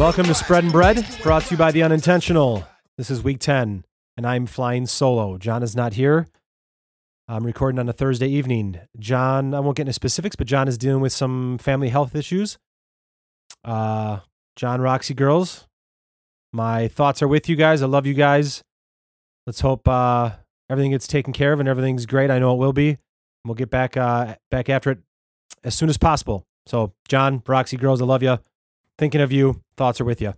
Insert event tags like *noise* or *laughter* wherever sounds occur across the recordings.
Welcome to Spread and Bread, brought to you by The Unintentional. This is week 10, and I'm flying solo. John is not here. I'm recording on a Thursday evening. John, I won't get into specifics, but John is dealing with some family health issues. Uh, John, Roxy girls, my thoughts are with you guys. I love you guys. Let's hope uh, everything gets taken care of and everything's great. I know it will be. We'll get back uh, back after it as soon as possible. So, John, Roxy girls, I love you. Thinking of you. Thoughts are with you.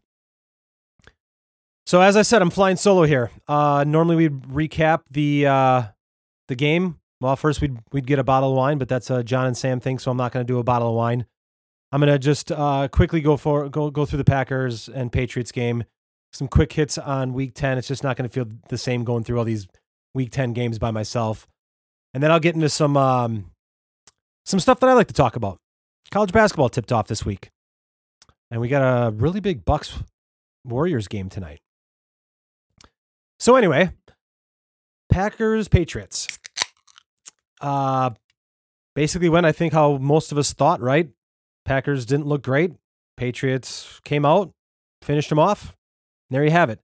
So, as I said, I'm flying solo here. Uh, normally, we'd recap the uh, the game. Well, first we'd we'd get a bottle of wine, but that's a John and Sam thing, so I'm not going to do a bottle of wine. I'm going to just uh, quickly go for go go through the Packers and Patriots game. Some quick hits on Week 10. It's just not going to feel the same going through all these Week 10 games by myself, and then I'll get into some um, some stuff that I like to talk about. College basketball tipped off this week, and we got a really big Bucks Warriors game tonight. So anyway, Packers Patriots. Uh basically went I think how most of us thought, right? Packers didn't look great. Patriots came out, finished them off. There you have it.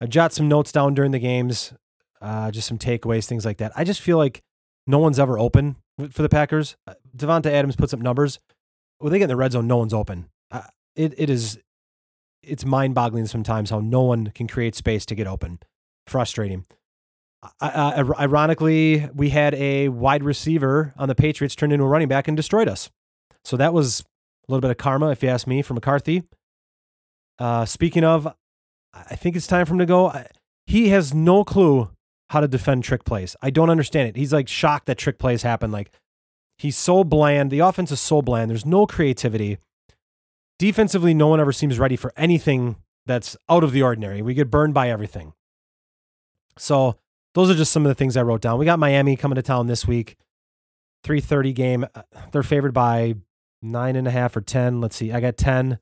I jot some notes down during the games, uh, just some takeaways, things like that. I just feel like no one's ever open for the Packers. Davante Adams puts up numbers. When they get in the red zone, no one's open. Uh, it it is it's mind boggling sometimes how no one can create space to get open. Frustrating. Uh, ironically, we had a wide receiver on the Patriots turned into a running back and destroyed us. So that was a little bit of karma, if you ask me, for McCarthy. Uh, speaking of, I think it's time for him to go. He has no clue how to defend trick plays. I don't understand it. He's like shocked that trick plays happen. Like he's so bland. The offense is so bland. There's no creativity. Defensively, no one ever seems ready for anything that's out of the ordinary. We get burned by everything. So those are just some of the things I wrote down. We got Miami coming to town this week. 330 game. Uh, they're favored by nine and a half or 10. Let's see. I got 10.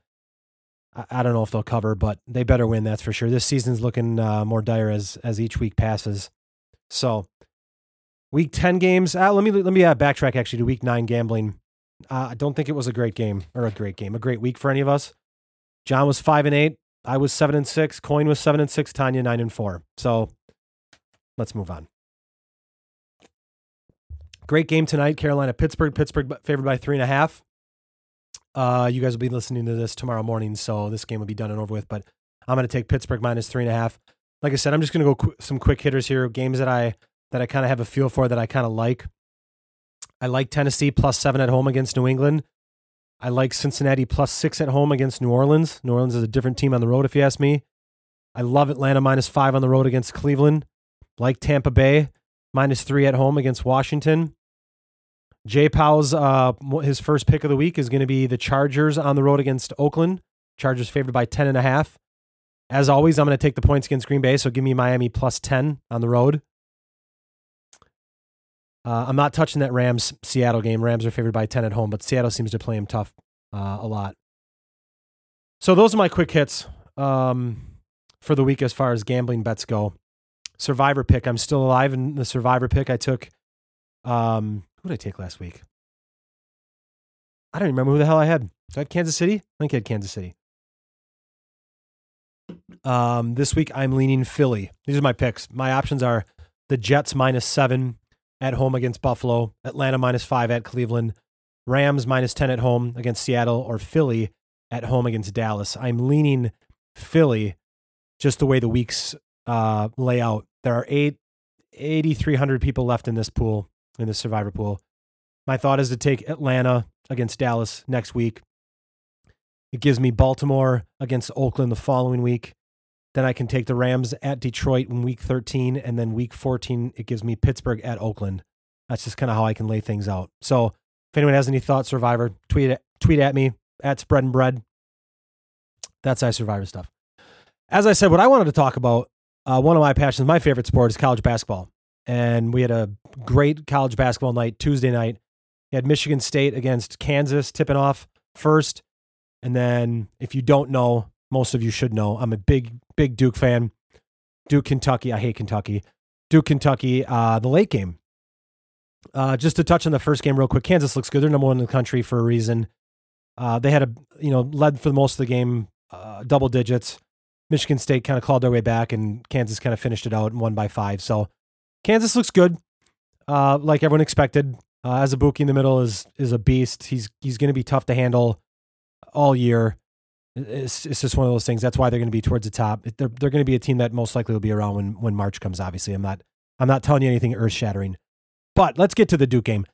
I don't know if they'll cover, but they better win. That's for sure. This season's looking uh, more dire as as each week passes. So, week ten games. Uh, let me let me uh, backtrack actually to week nine gambling. Uh, I don't think it was a great game or a great game, a great week for any of us. John was five and eight. I was seven and six. Coin was seven and six. Tanya nine and four. So Let's move on. Great game tonight. Carolina, Pittsburgh. Pittsburgh favored by three and a half. Uh, you guys will be listening to this tomorrow morning, so this game will be done and over with. But I'm going to take Pittsburgh minus three and a half. Like I said, I'm just going to go qu- some quick hitters here. Games that I that I kind of have a feel for that I kind of like. I like Tennessee plus seven at home against New England. I like Cincinnati plus six at home against New Orleans. New Orleans is a different team on the road, if you ask me. I love Atlanta minus five on the road against Cleveland like Tampa Bay, minus three at home against Washington. Jay Powell's uh, his first pick of the week is going to be the Chargers on the road against Oakland. Chargers favored by ten and a half. As always, I'm going to take the points against Green Bay, so give me Miami plus ten on the road. Uh, I'm not touching that Rams Seattle game. Rams are favored by ten at home, but Seattle seems to play them tough uh, a lot. So those are my quick hits um, for the week as far as gambling bets go survivor pick. I'm still alive in the survivor pick. I took, um, who did I take last week? I don't remember who the hell I had. So I had Kansas City. I think I had Kansas City. Um, this week I'm leaning Philly. These are my picks. My options are the Jets minus seven at home against Buffalo, Atlanta minus five at Cleveland, Rams minus 10 at home against Seattle, or Philly at home against Dallas. I'm leaning Philly just the way the weeks uh, layout there are eight, 8,300 people left in this pool, in this survivor pool. My thought is to take Atlanta against Dallas next week. It gives me Baltimore against Oakland the following week. Then I can take the Rams at Detroit in week 13. And then week 14, it gives me Pittsburgh at Oakland. That's just kind of how I can lay things out. So if anyone has any thoughts, Survivor, tweet, tweet at me at Spread and Bread. That's our Survivor stuff. As I said, what I wanted to talk about uh, one of my passions, my favorite sport is college basketball. And we had a great college basketball night Tuesday night. We had Michigan State against Kansas tipping off first. And then, if you don't know, most of you should know, I'm a big, big Duke fan. Duke, Kentucky. I hate Kentucky. Duke, Kentucky, uh, the late game. Uh, just to touch on the first game real quick, Kansas looks good. They're number one in the country for a reason. Uh, they had a, you know, led for the most of the game uh, double digits. Michigan State kind of clawed their way back, and Kansas kind of finished it out and won by five. So Kansas looks good, uh, like everyone expected. Uh, Azubuike in the middle is is a beast. He's he's going to be tough to handle all year. It's, it's just one of those things. That's why they're going to be towards the top. They're they're going to be a team that most likely will be around when when March comes. Obviously, I'm not I'm not telling you anything earth shattering. But let's get to the Duke game.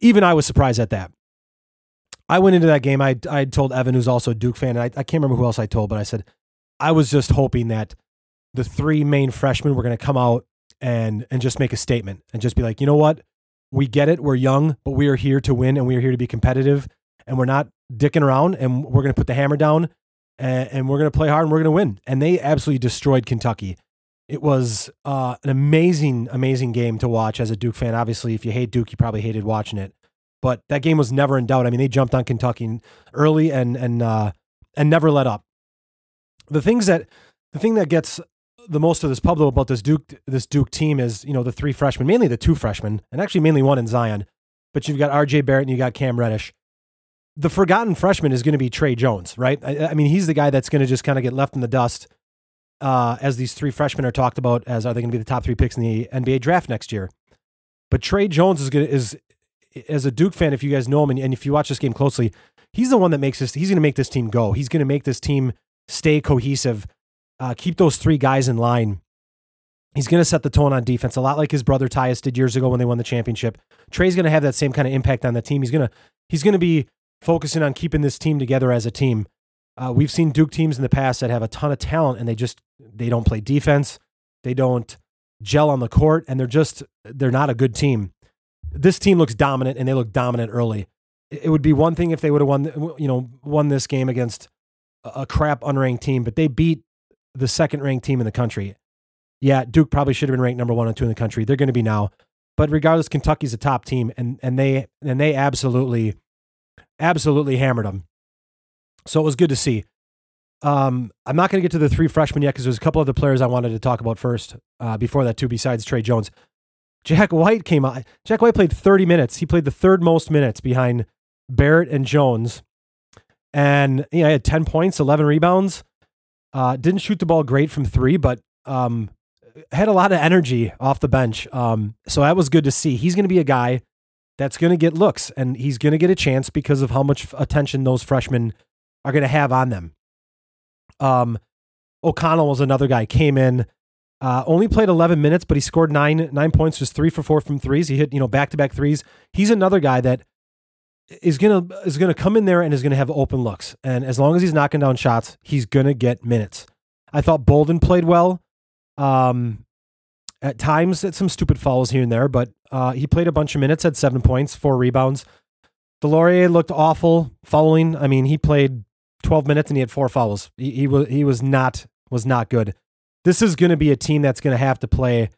Even I was surprised at that. I went into that game. I I told Evan, who's also a Duke fan, and I, I can't remember who else I told, but I said I was just hoping that the three main freshmen were going to come out and and just make a statement and just be like, you know what, we get it, we're young, but we are here to win and we are here to be competitive, and we're not dicking around, and we're going to put the hammer down, and, and we're going to play hard, and we're going to win. And they absolutely destroyed Kentucky. It was uh, an amazing, amazing game to watch as a Duke fan. Obviously, if you hate Duke, you probably hated watching it. But that game was never in doubt. I mean, they jumped on Kentucky early and and uh, and never let up. The things that the thing that gets the most of this public about this Duke this Duke team is you know the three freshmen, mainly the two freshmen, and actually mainly one in Zion. But you've got R.J. Barrett and you got Cam Reddish. The forgotten freshman is going to be Tre Jones, right? I, I mean, he's the guy that's going to just kind of get left in the dust uh, as these three freshmen are talked about as are they going to be the top three picks in the NBA draft next year. But Tre Jones is going to, is as a Duke fan, if you guys know him and, and if you watch this game closely, he's the one that makes this. He's going to make this team go. He's going to make this team stay cohesive. Uh, keep those three guys in line. He's going to set the tone on defense, a lot like his brother Tyus did years ago when they won the championship. Tre's going to have that same kind of impact on the team. He's going to he's going to be focusing on keeping this team together as a team. Uh, we've seen Duke teams in the past that have a ton of talent and they just they don't play defense, they don't gel on the court, and they're just they're not a good team. This team looks dominant and they look dominant early. It would be one thing if they would have won, you know, won this game against a crap unranked team, but they beat the second ranked team in the country. Yeah, Duke probably should have been ranked number one and two in the country. They're going to be now, but regardless, Kentucky's a top team, and and they and they absolutely, absolutely hammered them. So it was good to see. Um, I'm not going to get to the three freshmen yet because there's a couple other players I wanted to talk about first. Uh, before that, too, besides Tre Jones, Jack White came out. Jack White played 30 minutes. He played the third most minutes behind Barrett and Jones, and you know, had 10 points, 11 rebounds. Uh, didn't shoot the ball great from three, but um, had a lot of energy off the bench. Um, so that was good to see. He's going to be a guy that's going to get looks, and he's going to get a chance because of how much attention those freshmen are going to have on them. Um, O'Connell was another guy. Came in, uh, only played 11 minutes, but he scored nine nine points. Was three for four from threes. He hit you know back to back threes. He's another guy that is gonna is gonna come in there and is gonna have open looks. And as long as he's knocking down shots, he's gonna get minutes. I thought Bolden played well. Um, at times, at some stupid fouls here and there, but uh, he played a bunch of minutes. Had seven points, four rebounds. DeLaurier looked awful fouling. I mean, he played 12 minutes and he had four fouls. He, he was he was not was not good. This is going to be a team that's going to have to play.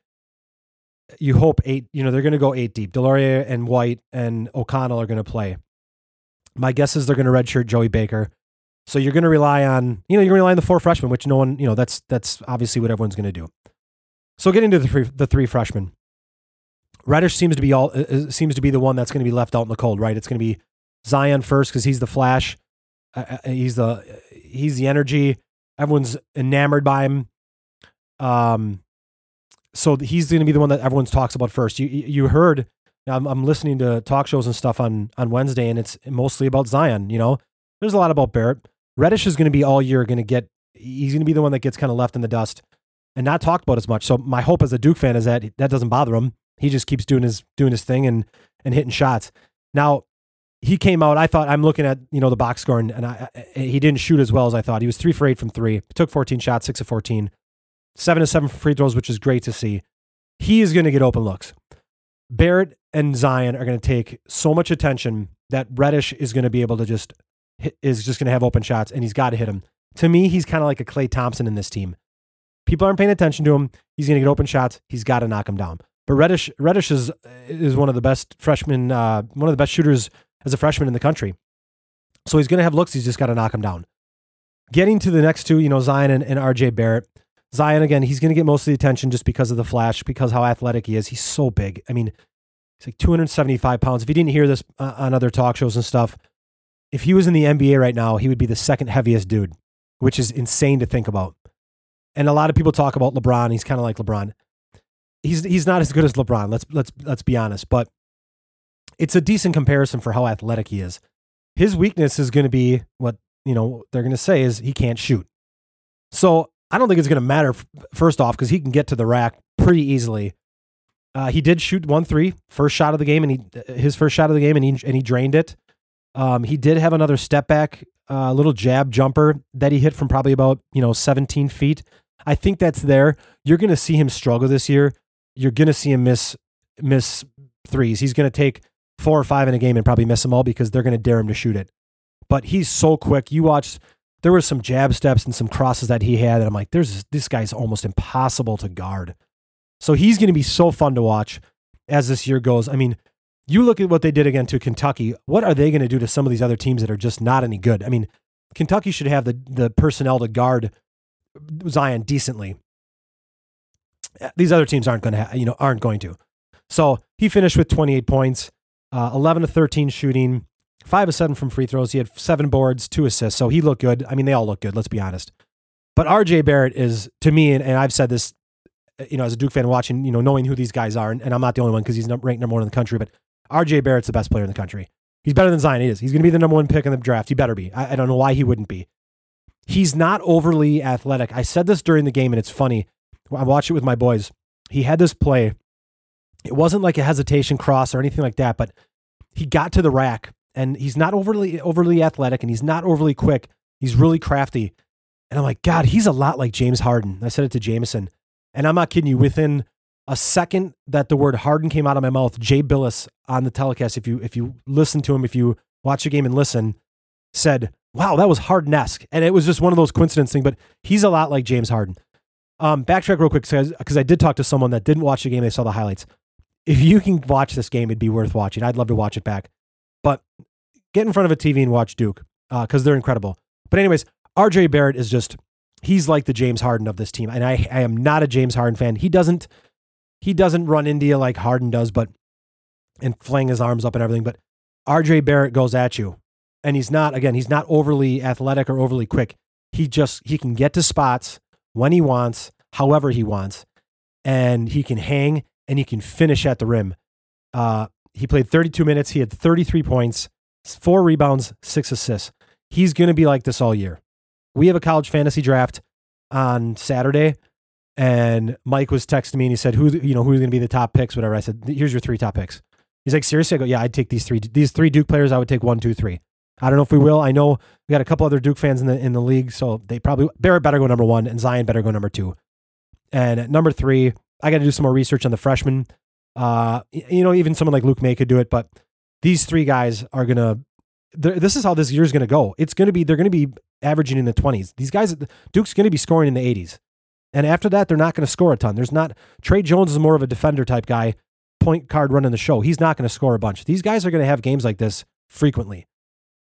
You hope eight. You know they're going to go eight deep. DeLaurier and White and O'Connell are going to play. My guess is they're going to redshirt Joey Baker. So you're going to rely on you know you're going to rely on the four freshmen, which no one you know that's that's obviously what everyone's going to do. So getting to the three the three freshmen. Reddish seems to be all uh, uh seems to be the one that's going to be left out in the cold, right? It's going to be Zion first because he's the flash. Uh, uh, he's the he's the energy. Everyone's enamored by him. Um, so he's going to be the one that everyone talks about first. You you heard. I'm, I'm listening to talk shows and stuff on on Wednesday, and it's mostly about Zion. You know, there's a lot about Barrett. Reddish is going to be all year going to get. He's going to be the one that gets kind of left in the dust and not talked about as much. So my hope as a Duke fan is that that doesn't bother him. He just keeps doing his doing his thing and and hitting shots. Now he came out. I thought I'm looking at you know the box score, and, and I, he didn't shoot as well as I thought. He was three for eight from three. Took 14 shots, six of 14, seven to seven free throws, which is great to see. He is going to get open looks. Barrett and Zion are going to take so much attention that Reddish is going to be able to just is just going to have open shots, and he's got to hit them. To me, he's kind of like a Klay Thompson in this team. People aren't paying attention to him. He's going to get open shots. He's got to knock him down. But Reddish, Reddish is is one of the best freshmen, uh, one of the best shooters as a freshman in the country. So he's going to have looks. He's just got to knock him down. Getting to the next two, you know, Zion and, and RJ Barrett. Zion, again, he's going to get most of the attention just because of the flash, because how athletic he is. He's so big. I mean, he's like 275 pounds. If you didn't hear this uh, on other talk shows and stuff, if he was in the NBA right now, he would be the second heaviest dude. which is insane to think about. And a lot of people talk about LeBron. He's kind of like LeBron. He's he's not as good as LeBron. Let's let's let's be honest, but it's a decent comparison for how athletic he is. His weakness is going to be what you know they're going to say is he can't shoot. So I don't think it's going to matter first off because he can get to the rack pretty easily. Uh, he did shoot one three first shot of the game, and he his first shot of the game, and he and he drained it. Um, he did have another step back, uh, little jab jumper that he hit from probably about you know 17 feet. I think that's there. You're going to see him struggle this year. You're going to see him miss miss threes. He's going to take four or five in a game and probably miss them all because they're going to dare him to shoot it. But he's so quick. You watched there were some jab steps and some crosses that he had, and I'm like, there's this guy's almost impossible to guard. So he's going to be so fun to watch as this year goes. I mean, you look at what they did again to Kentucky. What are they going to do to some of these other teams that are just not any good? I mean, Kentucky should have the the personnel to guard Zion decently. These other teams aren't going to, ha- you know, aren't going to. So he finished with 28 points, uh, 11 to 13 shooting, five of seven from free throws. He had seven boards, two assists. So he looked good. I mean, they all look good. Let's be honest. But RJ Barrett is to me, and, and I've said this, uh, you know, as a Duke fan watching, you know, knowing who these guys are, and, and I'm not the only one because he's ranked number one in the country. But RJ Barrett's the best player in the country. He's better than Zion. He is. He's going to be the number one pick in the draft. He better be. I, I don't know why he wouldn't be. He's not overly athletic. I said this during the game, and it's funny. I watched it with my boys. He had this play. It wasn't like a hesitation cross or anything like that, but he got to the rack, and he's not overly overly athletic, and he's not overly quick. He's really crafty, and I'm like, God, he's a lot like James Harden. I said it to Jameson, and I'm not kidding you. Within a second that the word Harden came out of my mouth, Jay Bilas on the telecast, if you if you listen to him, if you watch the game and listen, said, wow, that was Harden-esque. And it was just one of those coincidence things, but he's a lot like James Harden. Um, backtrack real quick because I did talk to someone that didn't watch the game. They saw the highlights. If you can watch this game, it'd be worth watching. I'd love to watch it back. But get in front of a TV and watch Duke because uh, they're incredible. But anyways, RJ Barrett is just he's like the James Harden of this team, and I I am not a James Harden fan. He doesn't he doesn't run India like Harden does, but and fling his arms up and everything. But RJ Barrett goes at you and he's not again he's not overly athletic or overly quick. He just he can get to spots when he wants however he wants and he can hang and he can finish at the rim. Uh, he played 32 minutes. He had 33 points four rebounds six assists. He's going to be like this all year. We have a college fantasy draft on saturday and mike was texting me and he said who you know who's going to be the top picks whatever? I said here's your three top picks. He's like seriously? I go yeah i'd take these three these three duke players i would take one two three I don't know if we will. I know we got a couple other Duke fans in the in the league, so they probably Barrett better go number one and Zion better go number two. And number three, I got to do some more research on the freshmen. Uh, you know, even someone like Luke Maye could do it, but these three guys are gonna. This is how this year is gonna go. It's gonna be they're gonna be averaging in the twenties. These guys, Duke's gonna be scoring in the eighties, and after that, they're not gonna score a ton. There's not Tre Jones is more of a defender type guy, point card running the show. He's not gonna score a bunch. These guys are gonna have games like this frequently.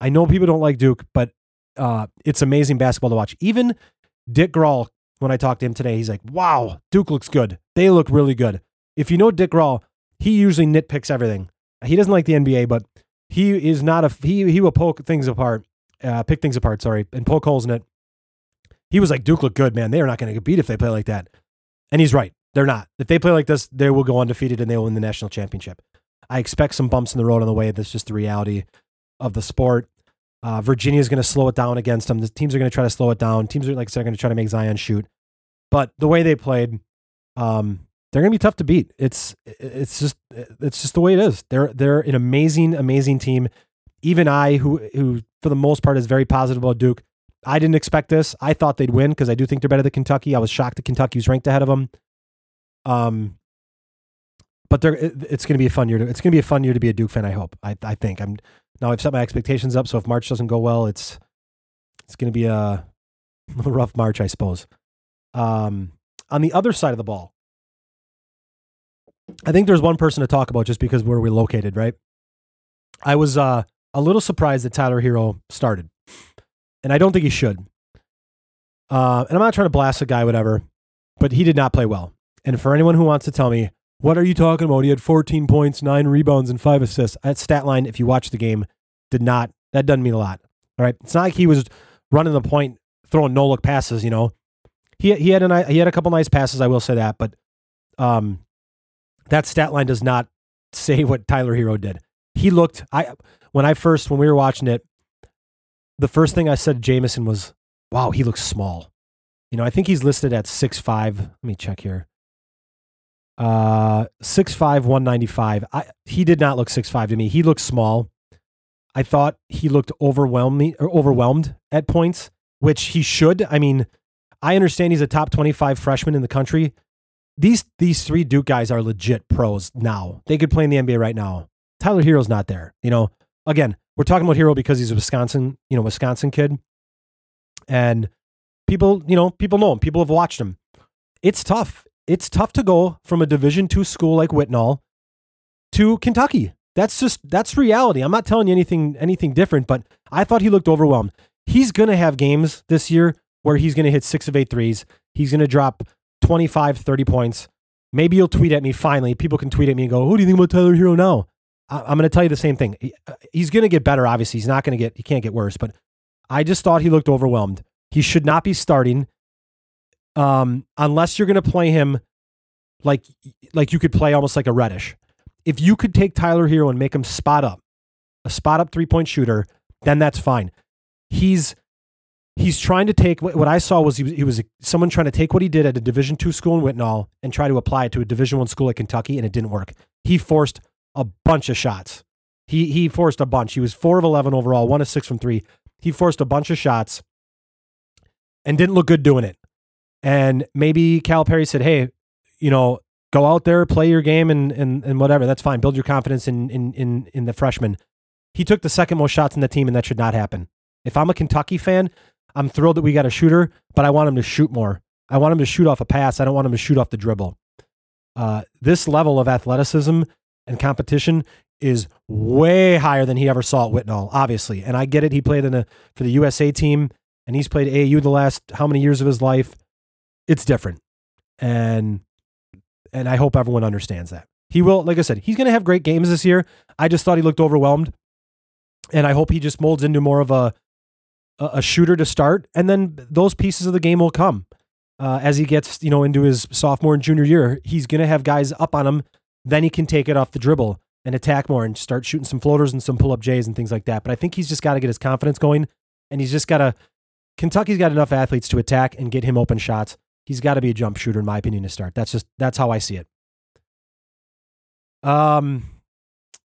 I know people don't like Duke, but uh, it's amazing basketball to watch. Even Dick Grahl, when I talked to him today, he's like, wow, Duke looks good. They look really good. If you know Dick Grahl, he usually nitpicks everything. He doesn't like the NBA, but he is not a, he, he will poke things apart, uh, pick things apart, sorry, and poke holes in it. He was like, Duke look good, man. They are not going to get beat if they play like that. And he's right. They're not. If they play like this, they will go undefeated and they will win the national championship. I expect some bumps in the road on the way. That's just the reality of the sport. Uh, Virginia is going to slow it down against them. The teams are going to try to slow it down. Teams are like they're going to try to make Zion shoot. But the way they played, um, they're going to be tough to beat. It's it's just it's just the way it is. They're they're an amazing amazing team. Even I, who who for the most part is very positive about Duke, I didn't expect this. I thought they'd win because I do think they're better than Kentucky. I was shocked that Kentucky was ranked ahead of them. Um, but they're it's going to be a fun year. To, it's going to be a fun year to be a Duke fan. I hope. I I think I'm now I've set my expectations up, so if March doesn't go well, it's it's going to be a, *laughs* a rough March, I suppose. Um, on the other side of the ball, I think there's one person to talk about just because where we're located, right? I was uh, a little surprised that Tyler Herro started, and I don't think he should. Uh, and I'm not trying to blast a guy, whatever, but he did not play well. And for anyone who wants to tell me what are you talking about? He had 14 points, nine rebounds, and five assists. That stat line, if you watch the game, did not, that doesn't mean a lot. All right. It's not like he was running the point throwing no look passes. You know, he he had an he had a couple nice passes. I will say that, but um, that stat line does not *laughs* say what Tyler Herro did. He looked I when I first when we were watching it, the first thing I said to Jamison was, "Wow, he looks small." You know, I think he's listed at six five. Let me check here. Uh, six five one ninety five. I he did not look six five to me. He looked small. I thought he looked overwhelmed or overwhelmed at points, which he should. I mean, I understand he's a top twenty five freshman in the country. These these three Duke guys are legit pros now. They could play in the NBA right now. Tyler Herro's not there. You know, again, we're talking about Herro because he's a Wisconsin, you know, Wisconsin kid, and people, you know, people know him. People have watched him. It's tough it's tough to go from a Division two school like Whitnall to Kentucky. That's just that's reality. I'm not telling you anything anything different, but I thought he looked overwhelmed. He's gonna have games this year where he's gonna hit six of eight threes. He's gonna drop 25, 30 points. Maybe you'll tweet at me finally. People can tweet at me and go, "Who do you think about Tyler Herro now?" I'm going to tell you the same thing. Uh, he's going to get better. Obviously, he's not going to get. He can't get worse. But I just thought he looked overwhelmed. He should not be starting um, unless you're going to play him like like you could play almost like a Reddish. If you could take Tyler Herro and make him spot up, a spot up three point shooter, then that's fine. He's he's trying to take what, I saw was he, was he was someone trying to take what he did at a Division two school in Whitnall and try to apply it to a Division one school at Kentucky, and it didn't work. He forced a bunch of shots. He he forced a bunch. He was four of eleven overall, one of six from three. He forced a bunch of shots and didn't look good doing it. And maybe Calipari said, "Hey, you know, go out there, play your game, and and and whatever. That's fine. Build your confidence in in in in the freshman." He took the second most shots in the team, and that should not happen. If I'm a Kentucky fan, I'm thrilled that we got a shooter, but I want him to shoot more. I want him to shoot off a pass. I don't want him to shoot off the dribble. Uh, this level of athleticism and competition is way higher than he ever saw at Whitnall, obviously. And I get it. He played in a for the USA team, and he's played AAU the last how many years of his life it's different. And and I hope everyone understands that. He will, like I said, he's going to have great games this year. I just thought he looked overwhelmed, and I hope he just molds into more of a a shooter to start, and then those pieces of the game will come uh, as he gets you know into his sophomore and junior year. He's going to have guys up on him, then he can take it off the dribble and attack more and start shooting some floaters and some pull up J's and things like that. But I think he's just got to get his confidence going, and he's just got to. Kentucky's got enough athletes to attack and get him open shots he's got to be a jump shooter in my opinion to start. That's just that's how I see it. Um,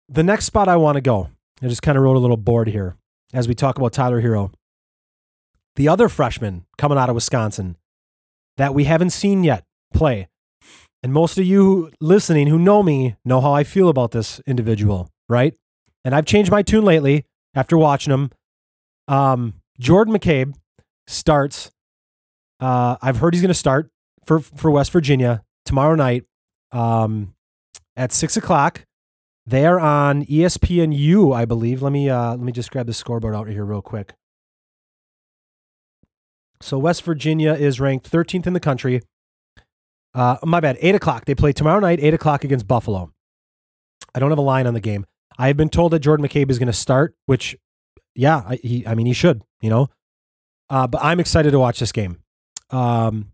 the next spot I want to go, I just kind of wrote a little board here as we talk about Tyler Herro. The other freshman coming out of Wisconsin that we haven't seen yet play, and most of you listening who know me know how I feel about this individual, right? And I've changed my tune lately after watching him. Um, Jordan McCabe starts uh, I've heard he's going to start for for West Virginia tomorrow night um, at six o'clock. They are on ESPNU, I believe. Let me uh, let me just grab the scoreboard out here real quick. So West Virginia is ranked 13th in the country. Uh, my bad. Eight o'clock. They play tomorrow night, eight o'clock against Buffalo. I don't have a line on the game. I have been told that Jordan McCabe is going to start, which, yeah, I, he, I mean, he should, you know. Uh, but I'm excited to watch this game. Um,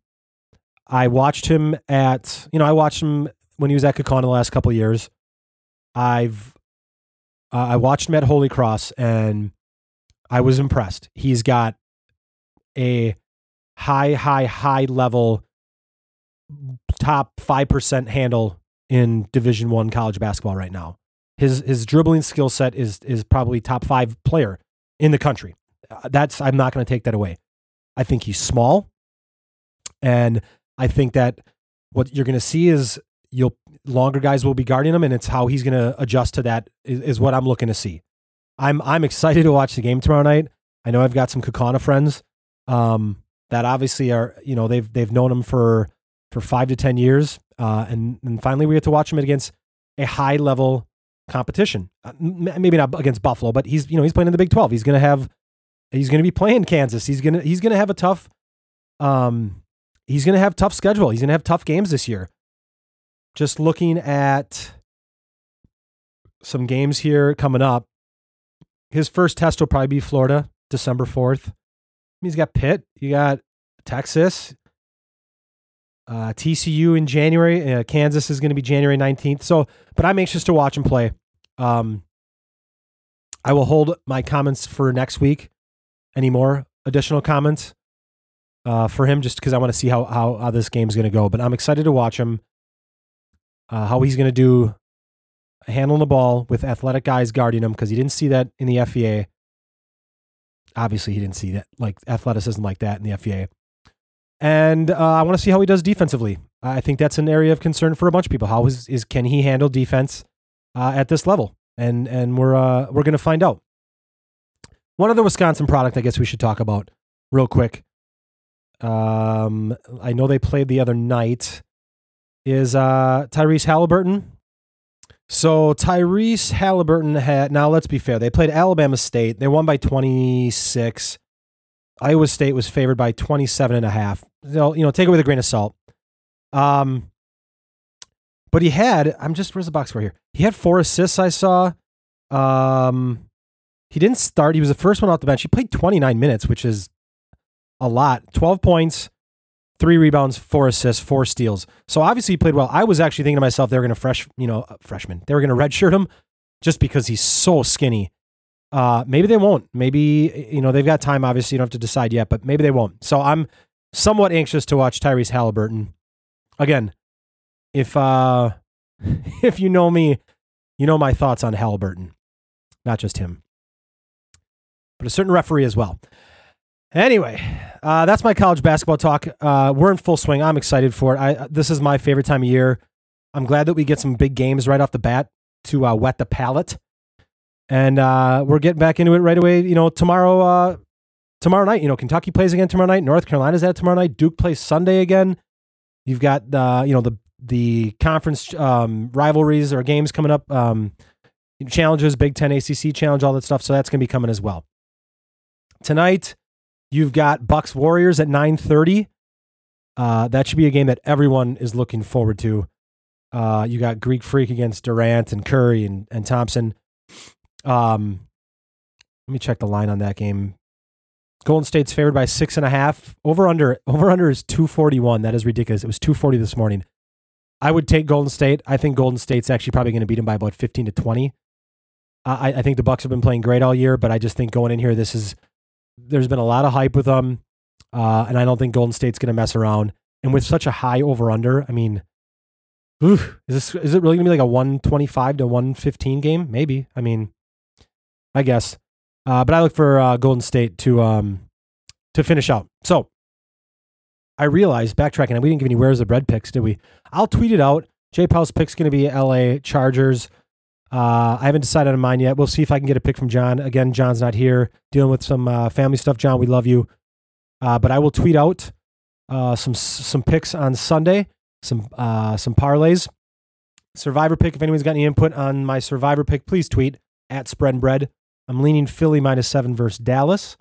I watched him at, you know, I watched him when he was at Kaukauna the last couple years. I've, uh, I watched him at Holy Cross and I was impressed. He's got a high, high, high level top 5% handle in division one college basketball right now. His, his dribbling skill set is, is probably top five player in the country. Uh, that's, I'm not going to take that away. I think he's small. And I think that what you're going to see is you'll longer guys will be guarding him, and it's how he's going to adjust to that is, is, what I'm looking to see. I'm I'm excited to watch the game tomorrow night. I know I've got some Kaukauna friends um, that obviously are you know they've they've known him for for five to ten years, uh, and and finally we get to watch him against a high level competition. Uh, maybe not against Buffalo, but he's you know he's playing in the Big Twelve. He's going to have he's going to be playing Kansas. He's gonna he's going to have a tough um he's going to have tough schedule. He's going to have tough games this year. Just looking at some games here coming up. His first test will probably be Florida, December 4th. He's got Pitt. You got Texas. Uh, TCU in January. Uh, Kansas is going to be January 19th. So, but I'm anxious to watch him play. Um, I will hold my comments for next week. Any more additional comments uh, for him, just because I want to see how, how, how this game's going to go. But I'm excited to watch him, uh, how he's going to do handling the ball with athletic guys guarding him, because he didn't see that in the FVA. Obviously, he didn't see that, like athleticism like that in the FVA. And uh, I want to see how he does defensively. I think that's an area of concern for a bunch of people. How is, is can he handle defense uh, at this level? And and we're uh, we're going to find out. One other Wisconsin product I guess we should talk about real quick. Um, I know they played the other night. Is uh, Tyrese Halliburton. So Tyrese Halliburton had now let's be fair. They played Alabama State. They won by 26. Iowa State was favored by 27 and a half. So, you know, take it with a grain of salt. Um, but he had, I'm just, where's the box score here? He had four assists, I saw. Um, he didn't start. He was the first one off the bench. He played 29 minutes, which is a lot. 12 points, three rebounds, four assists, four steals. So obviously he played well. I was actually thinking to myself, they were going to fresh, you know, freshman. They were going to redshirt him just because he's so skinny. Uh, maybe they won't. Maybe you know they've got time. Obviously, you don't have to decide yet, but maybe they won't. So I'm somewhat anxious to watch Tyrese Halliburton. Again, if uh, *laughs* if you know me, you know my thoughts on Halliburton, not just him, but a certain referee as well. Anyway, uh, that's my college basketball talk. Uh, we're in full swing. I'm excited for it. I, this is my favorite time of year. I'm glad that we get some big games right off the bat to uh, wet the palate and uh, we're getting back into it right away. You know, tomorrow, uh, tomorrow night. You know, Kentucky plays again tomorrow night. North Carolina's at tomorrow night. Duke plays Sunday again. You've got the, uh, you know, the the conference um, rivalries or games coming up. Um, challenges, Big Ten, ACC challenge, all that stuff. So that's going to be coming as well. Tonight, you've got Bucks Warriors at nine thirty. Uh, that should be a game that everyone is looking forward to. Uh, you got Greek Freak against Durant and Curry and, and Thompson. Um, let me check the line on that game. Golden State's favored by six and a half. Over under over under is two forty one. That is ridiculous. It was two forty this morning. I would take Golden State. I think Golden State's actually probably going to beat them by about fifteen to twenty. I, I think the Bucks have been playing great all year, but I just think going in here, this is there's been a lot of hype with them, uh, and I don't think Golden State's going to mess around. And with such a high over under, I mean, oof, is this is it really going to be like a one twenty five to one fifteen game? Maybe. I mean, I guess. Uh, but I look for uh, Golden State to um, to finish out. So I realized backtracking, we didn't give any where's the bread picks, did we? I'll tweet it out. J Powell's pick's going to be L.A. Chargers. Uh, I haven't decided on mine yet. We'll see if I can get a pick from John. Again, John's not here, dealing with some uh, family stuff. John, we love you, uh, but I will tweet out uh, some some picks on Sunday, some uh, some parlays. Survivor pick. If anyone's got any input on my Survivor pick, please tweet at Spread and Bread. I'm leaning Philly minus seven versus Dallas.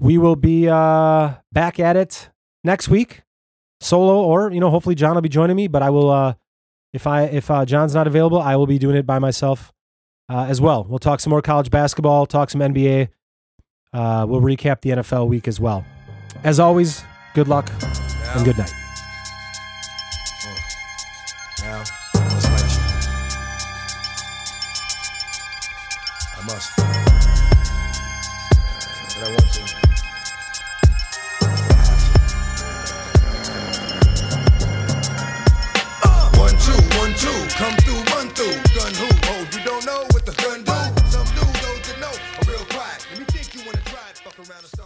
We will be uh, back at it next week, solo, or you know, hopefully John will be joining me. But I will, uh, if I if uh, John's not available, I will be doing it by myself uh, as well. We'll talk some more college basketball, talk some NBA. Uh, we'll recap the NFL week as well. As always, good luck yeah. and good night. must. But I want around and